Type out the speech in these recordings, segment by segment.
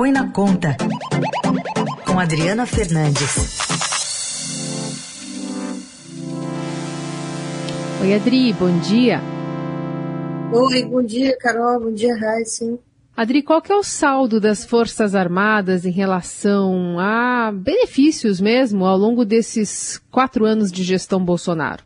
Põe na Conta, com Adriana Fernandes. Oi, Adri, bom dia. Oi, bom dia, Carol, bom dia, Raíssa. Adri, qual que é o saldo das Forças Armadas em relação a benefícios mesmo ao longo desses quatro anos de gestão Bolsonaro?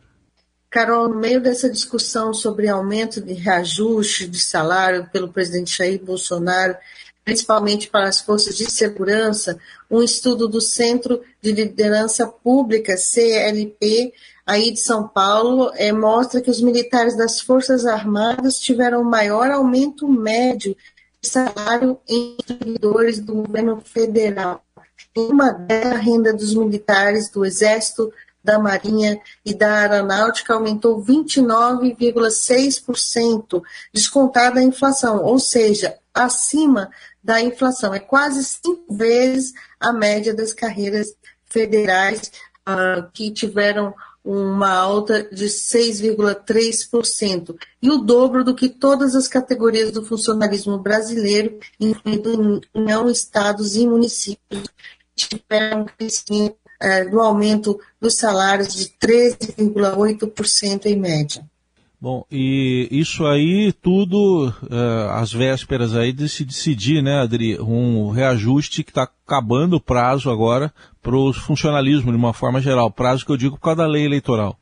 Carol, no meio dessa discussão sobre aumento de reajuste de salário pelo presidente Jair Bolsonaro, principalmente para as forças de segurança, um estudo do Centro de Liderança Pública, CLP, aí de São Paulo, é, mostra que os militares das Forças Armadas tiveram maior aumento médio de salário em servidores do governo federal. Em uma delas, a renda dos militares do Exército, da Marinha e da Aeronáutica aumentou 29,6%, descontada a inflação, ou seja, acima da inflação. É quase cinco vezes a média das carreiras federais uh, que tiveram uma alta de 6,3%, e o dobro do que todas as categorias do funcionalismo brasileiro, incluindo União, estados e municípios, tiveram crescimento é, do aumento dos salários de 13,8% em média. Bom, e isso aí tudo uh, às vésperas aí de se decidir, né, Adri, um reajuste que está acabando o prazo agora para o funcionalismo de uma forma geral, prazo que eu digo por causa da lei eleitoral.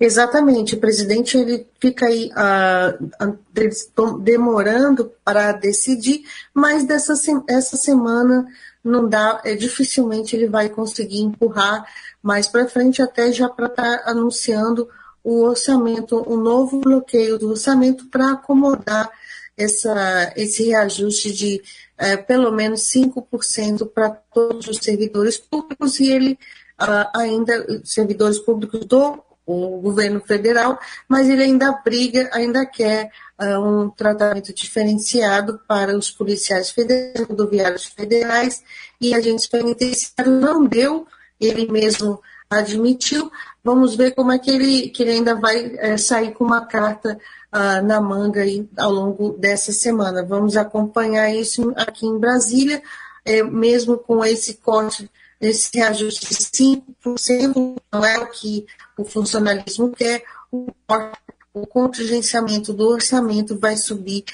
Exatamente, o presidente ele fica aí uh, demorando para decidir, mas dessa essa semana não dá, é, dificilmente ele vai conseguir empurrar mais para frente, até já para estar tá anunciando o orçamento, um novo bloqueio do orçamento para acomodar essa, esse reajuste de é, pelo menos 5% para todos os servidores públicos e ele uh, ainda, servidores públicos do o governo federal, mas ele ainda briga, ainda quer uh, um tratamento diferenciado para os policiais federais, rodoviários federais e agentes penitenciários. Não deu, ele mesmo admitiu. Vamos ver como é que ele, que ele ainda vai é, sair com uma carta uh, na manga aí, ao longo dessa semana. Vamos acompanhar isso aqui em Brasília, é, mesmo com esse corte esse reajuste de 5% não é o que o funcionalismo quer, o, contingenciamento do orçamento vai subir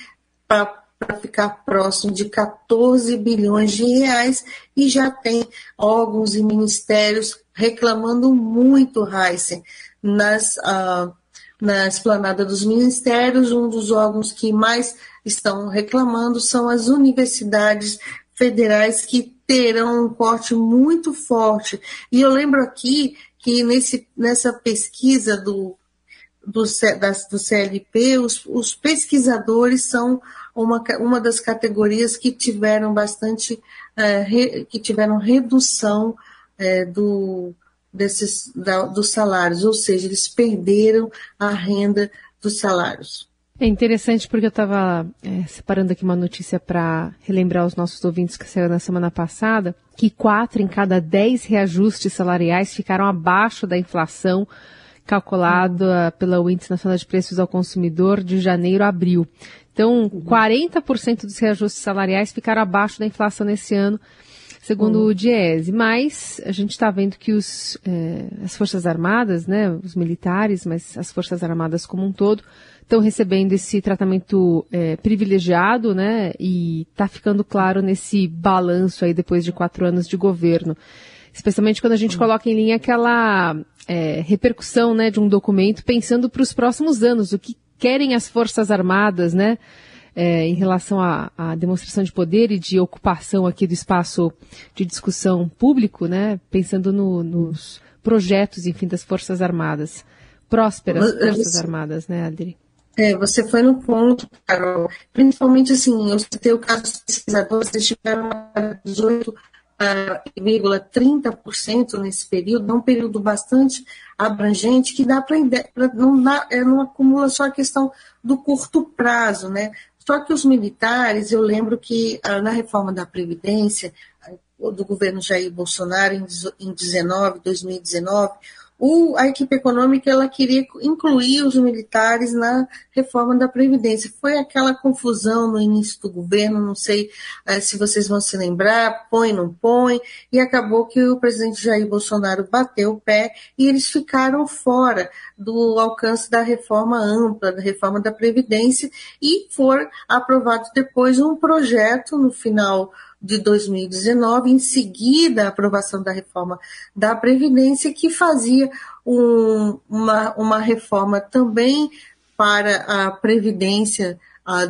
para ficar próximo de 14 bilhões de reais e já tem órgãos e ministérios reclamando muito, Heisen, nas, uh, na esplanada dos ministérios, um dos órgãos que mais estão reclamando são as universidades federais que terão um corte muito forte. E eu lembro aqui que nesse, nessa pesquisa do, do, do CLP, os, os, pesquisadores são uma, uma das categorias que tiveram bastante, é, re, que tiveram redução é, do, desses, da, dos salários, ou seja, eles perderam a renda dos salários. É interessante porque eu estava é, separando aqui uma notícia para relembrar os nossos ouvintes que saiu na semana passada, que quatro em cada dez reajustes salariais ficaram abaixo da inflação calculada pela Índice Nacional de Preços ao Consumidor de janeiro a abril. Então, 40% dos reajustes salariais ficaram abaixo da inflação nesse ano, segundo uhum. o Diese. Mas a gente está vendo que os, é, as Forças Armadas, né, os militares, mas as Forças Armadas como um todo, estão recebendo esse tratamento é, privilegiado, né? E está ficando claro nesse balanço aí depois de quatro anos de governo. Especialmente quando a gente coloca em linha aquela é, repercussão né, de um documento pensando para os próximos anos, o que querem as Forças Armadas, né? É, em relação à, demonstração de poder e de ocupação aqui do espaço de discussão público, né? Pensando no, nos projetos, enfim, das Forças Armadas. Prósperas Forças Armadas, né, Adri? É, você foi no ponto, Carol. Principalmente assim, eu citei o caso dos pesquisadores, eles tiveram 18,30% nesse período, é um período bastante abrangente que dá para não dá, é, não acumula só a questão do curto prazo, né? Só que os militares, eu lembro que ah, na reforma da Previdência, do governo Jair Bolsonaro em 19, 2019, o, a equipe econômica ela queria incluir os militares na reforma da Previdência. Foi aquela confusão no início do governo, não sei eh, se vocês vão se lembrar, põe, não põe, e acabou que o presidente Jair Bolsonaro bateu o pé e eles ficaram fora do alcance da reforma ampla, da reforma da Previdência, e for aprovado depois um projeto no final de 2019, em seguida a aprovação da reforma da Previdência, que fazia um, uma, uma reforma também para a Previdência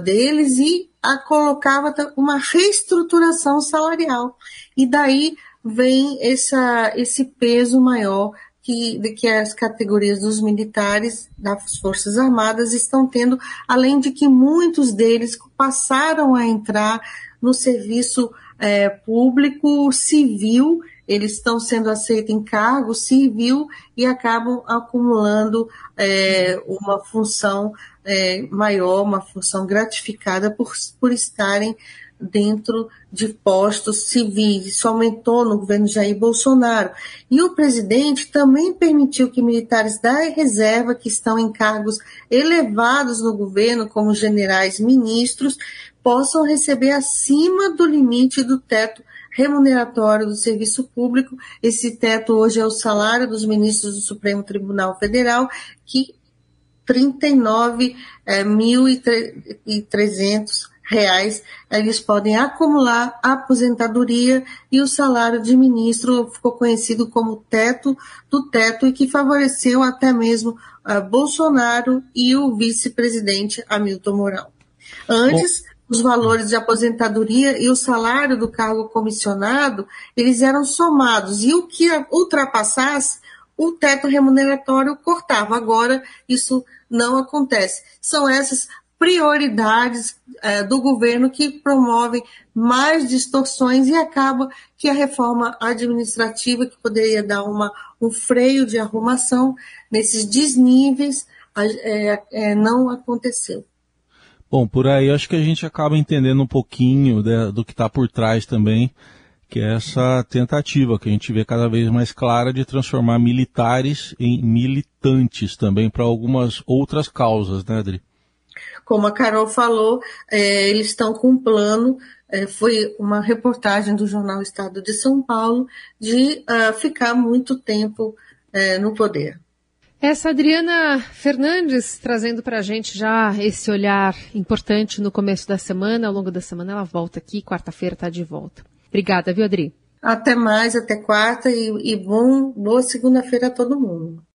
deles e a colocava uma reestruturação salarial. E daí vem essa, esse peso maior que, de que as categorias dos militares das Forças Armadas estão tendo, além de que muitos deles passaram a entrar no serviço é, público civil, eles estão sendo aceitos em cargo civil e acabam acumulando é, uma função é, maior, uma função gratificada por, por estarem dentro de postos civis. Isso aumentou no governo Jair Bolsonaro. E o presidente também permitiu que militares da reserva, que estão em cargos elevados no governo, como generais ministros, possam receber acima do limite do teto remuneratório do serviço público. Esse teto hoje é o salário dos ministros do Supremo Tribunal Federal, que 39.300 reais eles podem acumular a aposentadoria e o salário de ministro ficou conhecido como teto do teto e que favoreceu até mesmo uh, Bolsonaro e o vice-presidente Hamilton Mourão. Antes, Bom os valores de aposentadoria e o salário do cargo comissionado, eles eram somados. E o que ultrapassasse, o teto remuneratório cortava. Agora, isso não acontece. São essas prioridades é, do governo que promovem mais distorções e acaba que a reforma administrativa, que poderia dar uma, um freio de arrumação nesses desníveis, é, é, não aconteceu. Bom, por aí acho que a gente acaba entendendo um pouquinho de, do que está por trás também, que é essa tentativa que a gente vê cada vez mais clara de transformar militares em militantes também para algumas outras causas, né, Adri? Como a Carol falou, é, eles estão com um plano, é, foi uma reportagem do jornal Estado de São Paulo, de uh, ficar muito tempo é, no poder. Essa Adriana Fernandes trazendo para a gente já esse olhar importante no começo da semana. Ao longo da semana ela volta aqui, quarta-feira está de volta. Obrigada, viu, Adri? Até mais, até quarta e, e bom, boa segunda-feira a todo mundo.